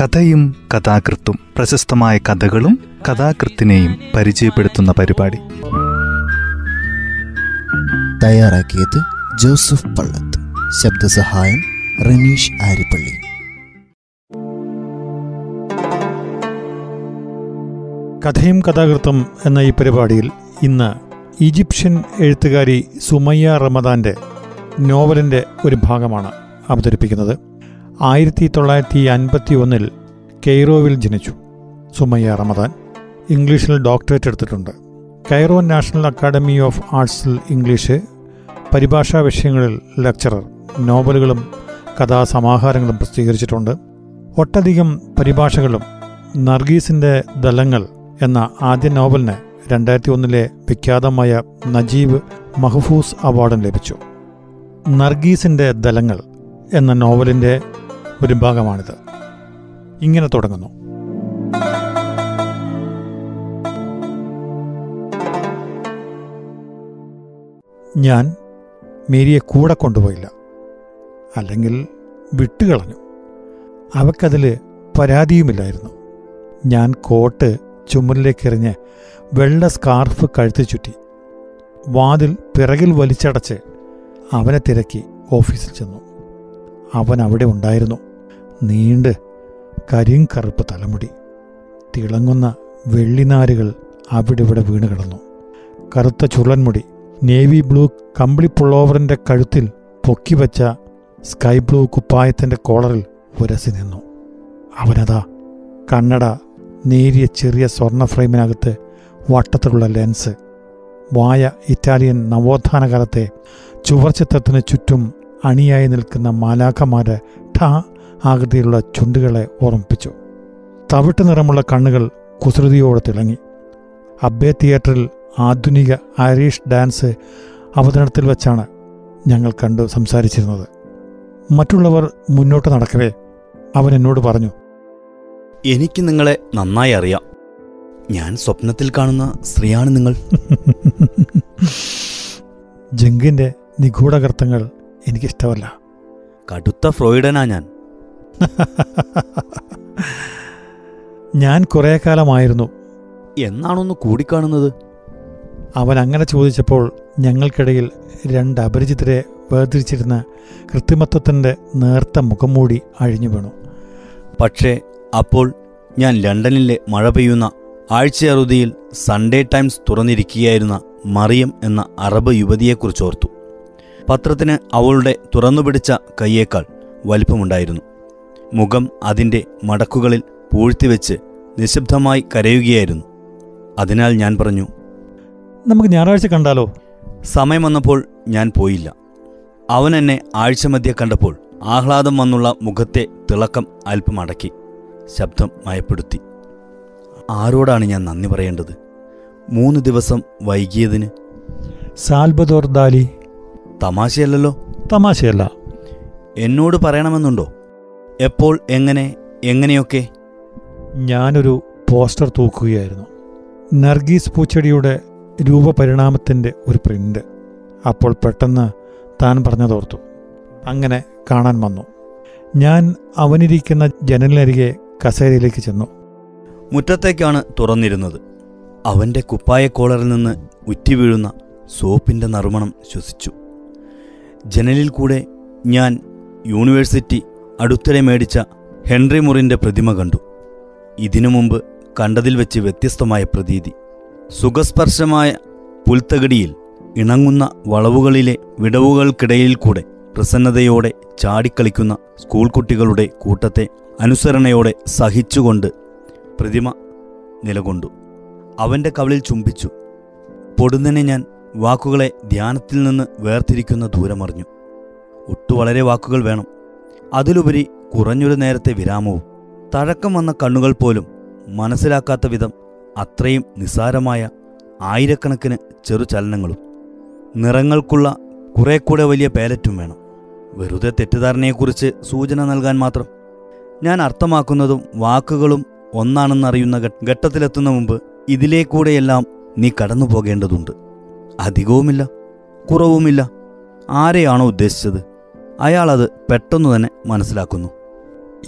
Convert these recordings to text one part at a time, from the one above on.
കഥയും കഥാകൃത്തും പ്രശസ്തമായ കഥകളും കഥാകൃത്തിനെയും പരിചയപ്പെടുത്തുന്ന പരിപാടി. തയ്യാറാക്കിയത് ജോസഫ് പള്ളത്ത്. ശബ്ദസഹായം റമീഷ് ആരിപ്പള്ളി കഥയും കഥാകൃത്തും എന്ന ഈ പരിപാടിയിൽ ഇന്ന് ഈജിപ്ഷ്യൻ എഴുത്തുകാരി സുമയ്യ റമദാന്റെ നോവലിന്റെ ഒരു ഭാഗമാണ് അവതരിപ്പിക്കുന്നത്. ആയിരത്തി തൊള്ളായിരത്തി അൻപത്തി ഒന്നിൽ കെയ്റോവിൽ ജനിച്ചു. സുമയ്യ റമദാൻ ഇംഗ്ലീഷിൽ ഡോക്ടറേറ്റ് എടുത്തിട്ടുണ്ട്. കൈറോ നാഷണൽ അക്കാഡമി ഓഫ് ആർട്സിൽ ഇംഗ്ലീഷ് പരിഭാഷാ വിഷയങ്ങളിൽ ലെക്ചറർ നോവലുകളും കഥാസമാഹാരങ്ങളും പ്രസിദ്ധീകരിച്ചിട്ടുണ്ട്. ഒട്ടധികം പരിഭാഷകളും നർഗീസിന്റെ ദലങ്ങൾ എന്ന ആദ്യ നോവലിന് രണ്ടായിരത്തി ഒന്നിലെ വിഖ്യാതമായ നജീബ് മഹഫൂസ് അവാർഡും ലഭിച്ചു. നർഗീസിന്റെ ദലങ്ങൾ എന്ന നോവലിന്റെ ഒരു ഭാഗമാണിത്. ഇങ്ങനെ തുടങ്ങുന്നു. ഞാൻ മേരിയെ കൂടെ കൊണ്ടുപോയില്ല. അല്ലെങ്കിൽ വിട്ടുകളഞ്ഞു. അവക്കതിൽ പരാതിയുമില്ലായിരുന്നു. ഞാൻ കോട്ട് ചുമലിലേക്കെറിഞ്ഞ് വെള്ള സ്കാർഫ് കഴുത്തി ചുറ്റി വാതിൽ പിറകിൽ വലിച്ചടച്ച് അവനെ തിരക്കി ഓഫീസിൽ ചെന്നു. അവൻ അവിടെ ഉണ്ടായിരുന്നു. നീണ്ട് കരിയും കറുപ്പ് തലമുടി. തിളങ്ങുന്ന വെള്ളിനാരുകൾ അവിടെ ഇവിടെ വീണ് കിടന്നു. കറുത്ത ചുള്ളൻമുടി നേവി ബ്ലൂ കമ്പിളി പുള്ളോവറിന്റെ കഴുത്തിൽ പൊക്കിവച്ച സ്കൈ ബ്ലൂ കുപ്പായത്തിന്റെ കോളറിൽ ഉരസി നിന്നു. അവനതാ കണ്ണട നേരിയ ചെറിയ സ്വർണ ഫ്രെയിമിനകത്ത് വട്ടത്തിലുള്ള ലെൻസ്. വായ ഇറ്റാലിയൻ നവോത്ഥാന കാലത്തെ ചുവർച്ചിത്രത്തിന് ചുറ്റും അണിയായി നിൽക്കുന്ന മാലാഖമാരെ ഠ ആകൃതിയിലുള്ള ചുണ്ടുകളെ ഓർമ്മിപ്പിച്ചു. തവിട്ട് നിറമുള്ള കണ്ണുകൾ കുസൃതിയോടെ തിളങ്ങി. അബ്ബേ തിയേറ്ററിൽ ആധുനിക ഐറിഷ് ഡാൻസ് അവതരണത്തിൽ വെച്ചാണ് ഞങ്ങൾ കണ്ടു സംസാരിച്ചിരുന്നത്. മറ്റുള്ളവർ മുന്നോട്ട് നടക്കവേ അവൻ എന്നോട് പറഞ്ഞു എനിക്ക് നിങ്ങളെ നന്നായി അറിയാം. ഞാൻ സ്വപ്നത്തിൽ കാണുന്ന സ്ത്രീയാണ് നിങ്ങൾ. ജങ്കിന്റെ നിഗൂഢകർത്തങ്ങൾ എനിക്കിഷ്ടമല്ല. കടുത്ത ഫ്രോയിഡനാ ഞാൻ. ഞാൻ കുറേ കാലമായിരുന്നു. എന്നാണൊന്ന് കൂടിക്കാണുന്നത്? അവൻ അങ്ങനെ ചോദിച്ചപ്പോൾ ഞങ്ങൾക്കിടയിൽ രണ്ട് അപരിചിതരെ വേർതിരിച്ചിരുന്ന കൃത്രിമത്വത്തിന്റെ നേർത്ത മുഖംമൂടി അഴിഞ്ഞു വീണു. പക്ഷേ അപ്പോൾ ഞാൻ ലണ്ടനിലെ മഴ പെയ്യുന്ന ആഴ്ചയറുതിയിൽ സൺഡേ ടൈംസ് തുറന്നിരിക്കുകയായിരുന്ന മറിയം എന്ന അറബ് യുവതിയെക്കുറിച്ചോർത്തു പത്രത്തിന് അവളുടെ തുറന്നുപിടിച്ച കയ്യേക്കാൾ വലിപ്പമുണ്ടായിരുന്നു. മുഖം അതിന്റെ മടക്കുകളിൽ പൂഴ്ത്തിവെച്ച് നിശബ്ദമായി കരയുകയായിരുന്നു. അതിനാൽ ഞാൻ പറഞ്ഞു നമുക്ക് ഞായറാഴ്ച കണ്ടാലോ? സമയം വന്നപ്പോൾ ഞാൻ പോയില്ല. അവൻ എന്നെ ആഴ്ച മധ്യ കണ്ടപ്പോൾ ആഹ്ലാദം വന്നുള്ള മുഖത്തെ തിളക്കം അല്പം അടക്കി ശബ്ദം മയപ്പെടുത്തി. ആരോടാണ് ഞാൻ നന്ദി പറയേണ്ടത്? മൂന്ന് ദിവസം വൈകിയതിന്? സാൽബദോർ ദാലി. തമാശയല്ലല്ലോ. തമാശയല്ല. എന്നോട് പറയണമെന്നുണ്ടോ? എപ്പോൾ എങ്ങനെ എങ്ങനെയൊക്കെ? ഞാനൊരു പോസ്റ്റർ തൂക്കുകയായിരുന്നു. നർഗീസ് പൂച്ചെടിയുടെ രൂപപരിണാമത്തിന്റെ ഒരു പ്രിന്റ് അപ്പോൾ പെട്ടെന്ന് താൻ പറഞ്ഞതോർത്തു. അങ്ങനെ കാണാൻ വന്നു. ഞാൻ അവനിരിക്കുന്ന ജനലിനരികെ കസേരയിലേക്ക് ചെന്നു. മുറ്റത്തേക്കാണ് തുറന്നിരുന്നത്. അവന്റെ കുപ്പായക്കോളറിൽ നിന്ന് ഉറ്റി വീഴുന്ന സോപ്പിന്റെ നറുമണം ശ്വസിച്ചു. ജനലിൽ കൂടെ ഞാൻ യൂണിവേഴ്സിറ്റി അടുത്തിടെ മേടിച്ച ഹെൻറി മുറിന്റെ പ്രതിമ കണ്ടു. ഇതിനു മുമ്പ് കണ്ടതിൽ വെച്ച് വ്യത്യസ്തമായ പ്രതീതി. സുഖസ്പർശമായ പുൽത്തകിടിയിൽ ഇണങ്ങുന്ന വളവുകളിലെ വിടവുകൾക്കിടയിൽ കൂടെ പ്രസന്നതയോടെ ചാടിക്കളിക്കുന്ന സ്കൂൾ കുട്ടികളുടെ കൂട്ടത്തെ അനുസരണയോടെ സഹിച്ചുകൊണ്ട് പ്രതിമ നിലകൊണ്ടു. അവന്റെ കവളിൽ ചുംബിച്ചു. പൊടുന്നനെ ഞാൻ വാക്കുകളെ ധ്യാനത്തിൽ നിന്ന് വേർതിരിക്കുന്ന ദൂരമറിഞ്ഞു. ഒട്ടു വളരെ വാക്കുകൾ വേണം. അതിലുപരി കുറഞ്ഞൊരു നേരത്തെ വിരാമവും തഴക്കം വന്ന കണ്ണുകൾ പോലും മനസ്സിലാക്കാത്ത വിധം അത്രയും നിസാരമായ ആയിരക്കണക്കിന് ചെറുചലനങ്ങളും നിറങ്ങൾക്കുള്ള കുറെ കൂടെ വലിയ പാലറ്റും വേണം. വെറുതെ തെറ്റിദ്ധാരണയെക്കുറിച്ച് സൂചന നൽകാൻ മാത്രം ഞാൻ അർത്ഥമാക്കുന്നതും വാക്കുകളും ഒന്നാണെന്നറിയുന്ന ഘട്ടത്തിലെത്തുന്ന മുമ്പ് ഇതിലേക്കൂടെയെല്ലാം നീ കടന്നു പോകേണ്ടതുണ്ട് അധികവുമില്ല കുറവുമില്ല. ആരെയാണോ ഉദ്ദേശിച്ചത്? അയാളത് പെട്ടെന്ന് തന്നെ മനസ്സിലാക്കുന്നു.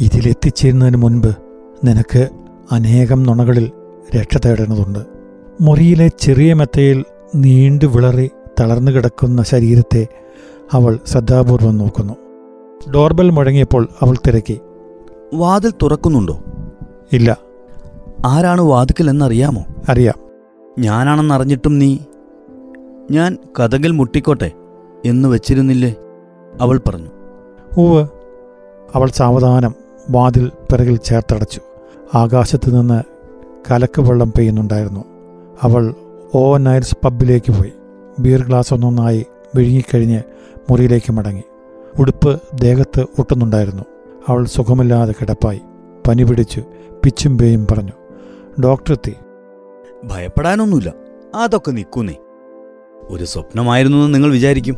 ഇതിലെത്തിച്ചേരുന്നതിന് മുൻപ് നിനക്ക് അനേകം നുണകളിൽ രക്ഷ തേടേണ്ടതുണ്ട്. മുറിയിലെ ചെറിയ മെത്തയിൽ നീണ്ടു വിളറി തളർന്നു കിടക്കുന്ന ശരീരത്തെ അവൾ ശ്രദ്ധാപൂർവം നോക്കുന്നു. ഡോർബെൽ മുഴങ്ങിയപ്പോൾ അവൾ തിരക്കി. വാതിൽ തുറക്കുന്നുണ്ടോ? ഇല്ല. ആരാണ് വാതിക്കൽ എന്നറിയാമോ അറിയാം. ഞാനാണെന്നറിഞ്ഞിട്ടും നീ? ഞാൻ കഥകിൽ മുട്ടിക്കോട്ടെ എന്ന് വെച്ചിരുന്നില്ലേ? അവൾ പറഞ്ഞു ഉവ് അവൾ സാവധാനം വാതിൽ പിറകിൽ ചേർത്തടച്ചു. ആകാശത്തു നിന്ന് കലക്ക് വെള്ളം പെയ്യുന്നുണ്ടായിരുന്നു. അവൾ ഓ നൈൽസ് പബ്ബിലേക്ക് പോയി. ബീർ ഗ്ലാസ് ഒന്നൊന്നായി വിഴുങ്ങിക്കഴിഞ്ഞ് മുറിയിലേക്ക് മടങ്ങി. ഉടുപ്പ് ദേഹത്ത് ഒട്ടുന്നുണ്ടായിരുന്നു. അവൾ സുഖമില്ലാതെ കിടപ്പായി. പനി പിടിച്ചു. പിച്ചും പേയും പറഞ്ഞു ഡോക്ടർ എത്തി. ഭയപ്പെടാനൊന്നുമില്ല. അതൊക്കെ നിൽക്കുന്നേ ഒരു സ്വപ്നമായിരുന്നു നിങ്ങൾ വിചാരിക്കും.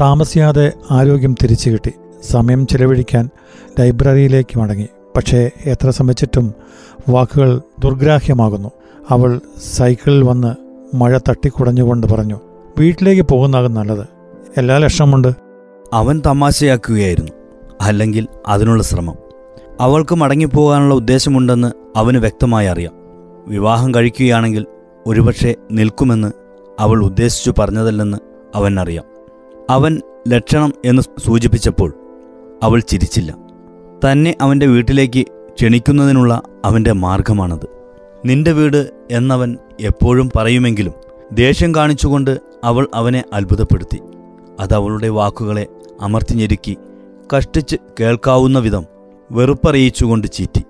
താമസിയാതെ ആരോഗ്യം തിരിച്ചു കിട്ടി. സമയം ചെലവഴിക്കാൻ ലൈബ്രറിയിലേക്ക് മടങ്ങി. പക്ഷേ എത്ര ശ്രമിച്ചിട്ടും വാക്കുകൾ ദുർഗ്രാഹ്യമാകുന്നു. അവൾ സൈക്കിളിൽ വന്ന് മഴ തട്ടിക്കുടഞ്ഞുകൊണ്ട് പറഞ്ഞു വീട്ടിലേക്ക് പോകുന്നതാകും നല്ലത്. എല്ലാ ലക്ഷണമുണ്ട്. അവൻ തമാശയാക്കുകയായിരുന്നു. അല്ലെങ്കിൽ അതിനുള്ള ശ്രമം. അവൾക്ക് മടങ്ങിപ്പോകാനുള്ള ഉദ്ദേശമുണ്ടെന്ന് അവന് വ്യക്തമായി അറിയാം. വിവാഹം കഴിക്കുകയാണെങ്കിൽ ഒരുപക്ഷെ നിൽക്കുമെന്ന് അവൾ ഉദ്ദേശിച്ചു പറഞ്ഞതല്ലെന്ന് അവൻ അറിയാം അവൻ ലക്ഷണം എന്ന് സൂചിപ്പിച്ചപ്പോൾ അവൾ ചിരിച്ചില്ല. തന്നെ അവന്റെ വീട്ടിലേക്ക് ക്ഷണിക്കുന്നതിനുള്ള അവന്റെ മാർഗമാണത്. നിന്റെ വീട് എന്നവൻ എപ്പോഴും പറയുമെങ്കിലും ദേഷ്യം കാണിച്ചുകൊണ്ട് അവൾ അവനെ അത്ഭുതപ്പെടുത്തി. അത് അവളുടെ വാക്കുകളെ അമർത്തിഞ്ഞെരുക്കി കഷ്ടിച്ച് കേൾക്കാവുന്ന വിധം വെറുപ്പറിയിച്ചുകൊണ്ട് ചീറ്റി.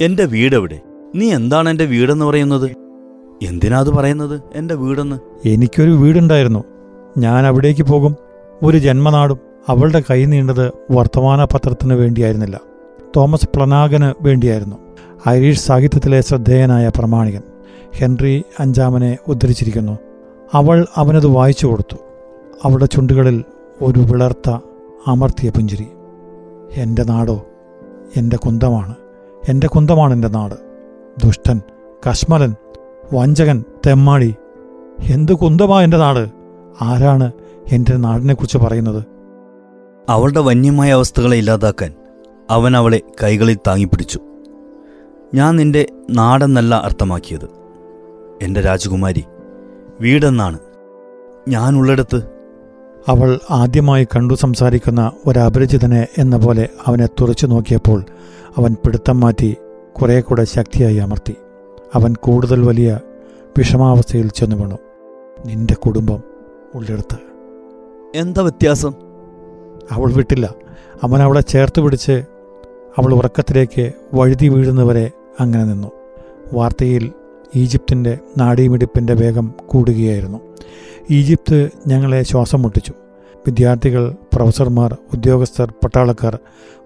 എന്റെ വീടെവിടെ? നീ എന്താണ് എന്റെ വീടെന്ന് പറയുന്നത്? എന്തിനാ അത് പറയുന്നത്? എന്റെ വീടെന്ന്? എനിക്കൊരു വീടുണ്ടായിരുന്നു. ഞാൻ അവിടേക്ക് പോകും. ഒരു ജന്മനാടും അവളുടെ കൈ നീണ്ടത് വർത്തമാന പത്രത്തിന് വേണ്ടിയായിരുന്നില്ല. തോമസ് പ്ലനാഗന് വേണ്ടിയായിരുന്നു. ഐറിഷ് സാഹിത്യത്തിലെ ശ്രദ്ധേയനായ പ്രമാണികൻ. ഹെൻറി അഞ്ചാമനെ ഉദ്ധരിച്ചിരിക്കുന്നു. അവൾ അവനത് വായിച്ചു കൊടുത്തു. അവളുടെ ചുണ്ടുകളിൽ ഒരു വിളർത്ത അമർത്തിയ പുഞ്ചിരി. എന്റെ നാടോ എന്റെ കുന്തമാണ്. എന്റെ കുന്തമാണ് എന്റെ നാട്. ദുഷ്ടൻ കശ്മലൻ വഞ്ചകൻ തെമ്മാടി. എന്ത് കുന്തമാ എന്റെ നാട്? ആരാണ് എന്റെ നാടിനെക്കുറിച്ച് പറയുന്നത്? അവളുടെ വന്യമായ അവസ്ഥകളെ ഇല്ലാതാക്കാൻ അവൻ അവളെ കൈകളിൽ താങ്ങിപ്പിടിച്ചു. ഞാൻ നിന്റെ നാടെന്നല്ല അർത്ഥമാക്കിയത്. എന്റെ രാജകുമാരി വീടെന്നാണ്. ഞാനുള്ളിടത്ത് അവൾ ആദ്യമായി കണ്ടു സംസാരിക്കുന്ന ഒരപരിചിതനെ എന്ന പോലെ അവനെ തുറച്ചു നോക്കിയപ്പോൾ അവൻ പിടുത്തം മാറ്റി കുറെ കൂടെ ശക്തിയായി അമർത്തി. അവൻ കൂടുതൽ വലിയ വിഷമാവസ്ഥയിൽ ചെന്നു വീണു. നിന്റെ കുടുംബം ഉള്ളിടത്ത്. എന്താ വ്യത്യാസം? അവൾ വിട്ടില്ല. അവൻ അവളെ ചേർത്ത് പിടിച്ച് അവൾ ഉറക്കത്തിലേക്ക് വഴുതി വീഴുന്നവരെ അങ്ങനെ നിന്നു. വാർത്തയിൽ ഈജിപ്തിന്റെ നാഡീമിടിപ്പിന്റെ വേഗം കൂടുകയായിരുന്നു. ഈജിപ്ത് ഞങ്ങളെ ശ്വാസം മുട്ടിച്ചു. വിദ്യാർത്ഥികൾ പ്രൊഫസർമാർ ഉദ്യോഗസ്ഥർ പട്ടാളക്കാർ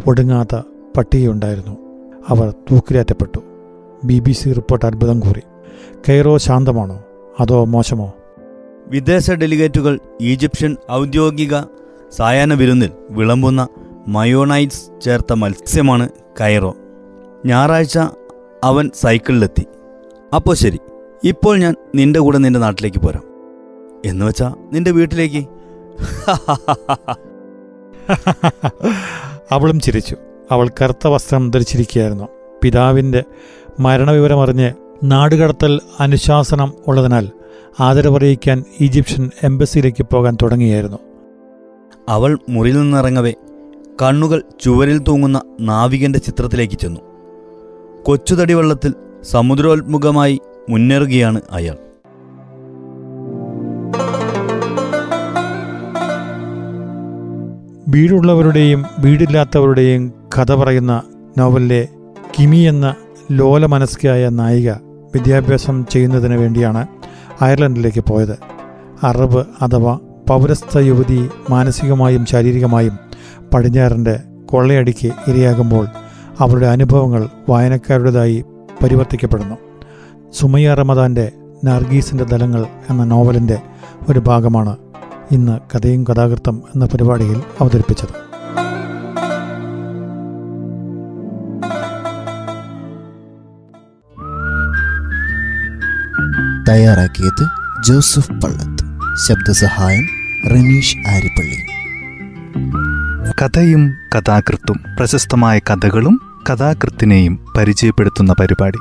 ഒടുങ്ങാത്ത പട്ടികയുണ്ടായിരുന്നു അവർ തൂക്കിലേറ്റപ്പെട്ടു. ബി ബി സി റിപ്പോർട്ട് അത്ഭുതം കൂറി. കെയ്റോ ശാന്തമാണോ? അതോ മോശമോ? വിദേശ ഡെലിഗേറ്റുകൾ ഈജിപ്ഷ്യൻ ഔദ്യോഗിക സായാഹ്ന വിരുന്നിൽ വിളമ്പുന്ന മയോണൈറ്റ്സ് ചേർത്ത മത്സ്യമാണ് കൈറോ. ഞായറാഴ്ച അവൻ സൈക്കിളിലെത്തി. അപ്പോൾ ശരി ഇപ്പോൾ ഞാൻ നിന്റെ കൂടെ നിന്റെ നാട്ടിലേക്ക് പോരാം. എന്ന് വെച്ചാ നിന്റെ വീട്ടിലേക്ക്? അവളും ചിരിച്ചു. അവൾ കറുത്ത വസ്ത്രം ധരിച്ചിരിക്കുകയായിരുന്നു. പിതാവിന്റെ മരണവിവരമറിഞ്ഞ് നാടുകടത്തൽ അനുശാസനം ഉള്ളതിനാൽ ആദരവറിയിക്കാൻ ഈജിപ്ഷ്യൻ എംബസിയിലേക്ക് പോകാൻ തുടങ്ങിയായിരുന്നു. അവൾ മുറിയിൽ നിന്നിറങ്ങവേ കണ്ണുകൾ ചുവരിൽ തൂങ്ങുന്ന നാവികന്റെ ചിത്രത്തിലേക്ക് ചെന്നു. കൊച്ചുതടി വെള്ളത്തിൽ സമുദ്രോത്മുഖമായി മുന്നേറുകയാണ് അയാൾ. വീടുള്ളവരുടെയും വീടില്ലാത്തവരുടെയും കഥ പറയുന്ന നോവലിലെ കിമി എന്ന ലോല മനസ്കയായ നായിക വിദ്യാഭ്യാസം ചെയ്യുന്നതിന് വേണ്ടിയാണ് അയർലൻഡിലേക്ക് പോയത്. അറബ് അഥവാ പൗരസ്ഥ യുവതി മാനസികമായും ശാരീരികമായും പടിഞ്ഞാറിന്റെ കൊള്ളയടിക്ക് ഇരയാകുമ്പോൾ അവരുടെ അനുഭവങ്ങൾ വായനക്കാരുടേതായി പരിവർത്തിക്കപ്പെടുന്നു. സുമയ്യ റമദാന്റെ നർഗീസിന്റെ ദലങ്ങൾ എന്ന നോവലിന്റെ ഒരു ഭാഗമാണ് ഇന്ന് കഥയും കഥാകൃത്തം എന്ന പരിപാടിയിൽ അവതരിപ്പിച്ചത്. തയ്യാറാക്കിയത് ജോസഫ് പള്ളത്ത്. ശബ്ദസഹായം റമീഷ് ആരിപ്പള്ളി കഥയും കഥാകൃത്തും പ്രശസ്തമായ കഥകളും കഥാകൃത്തിനെയും പരിചയപ്പെടുത്തുന്ന പരിപാടി.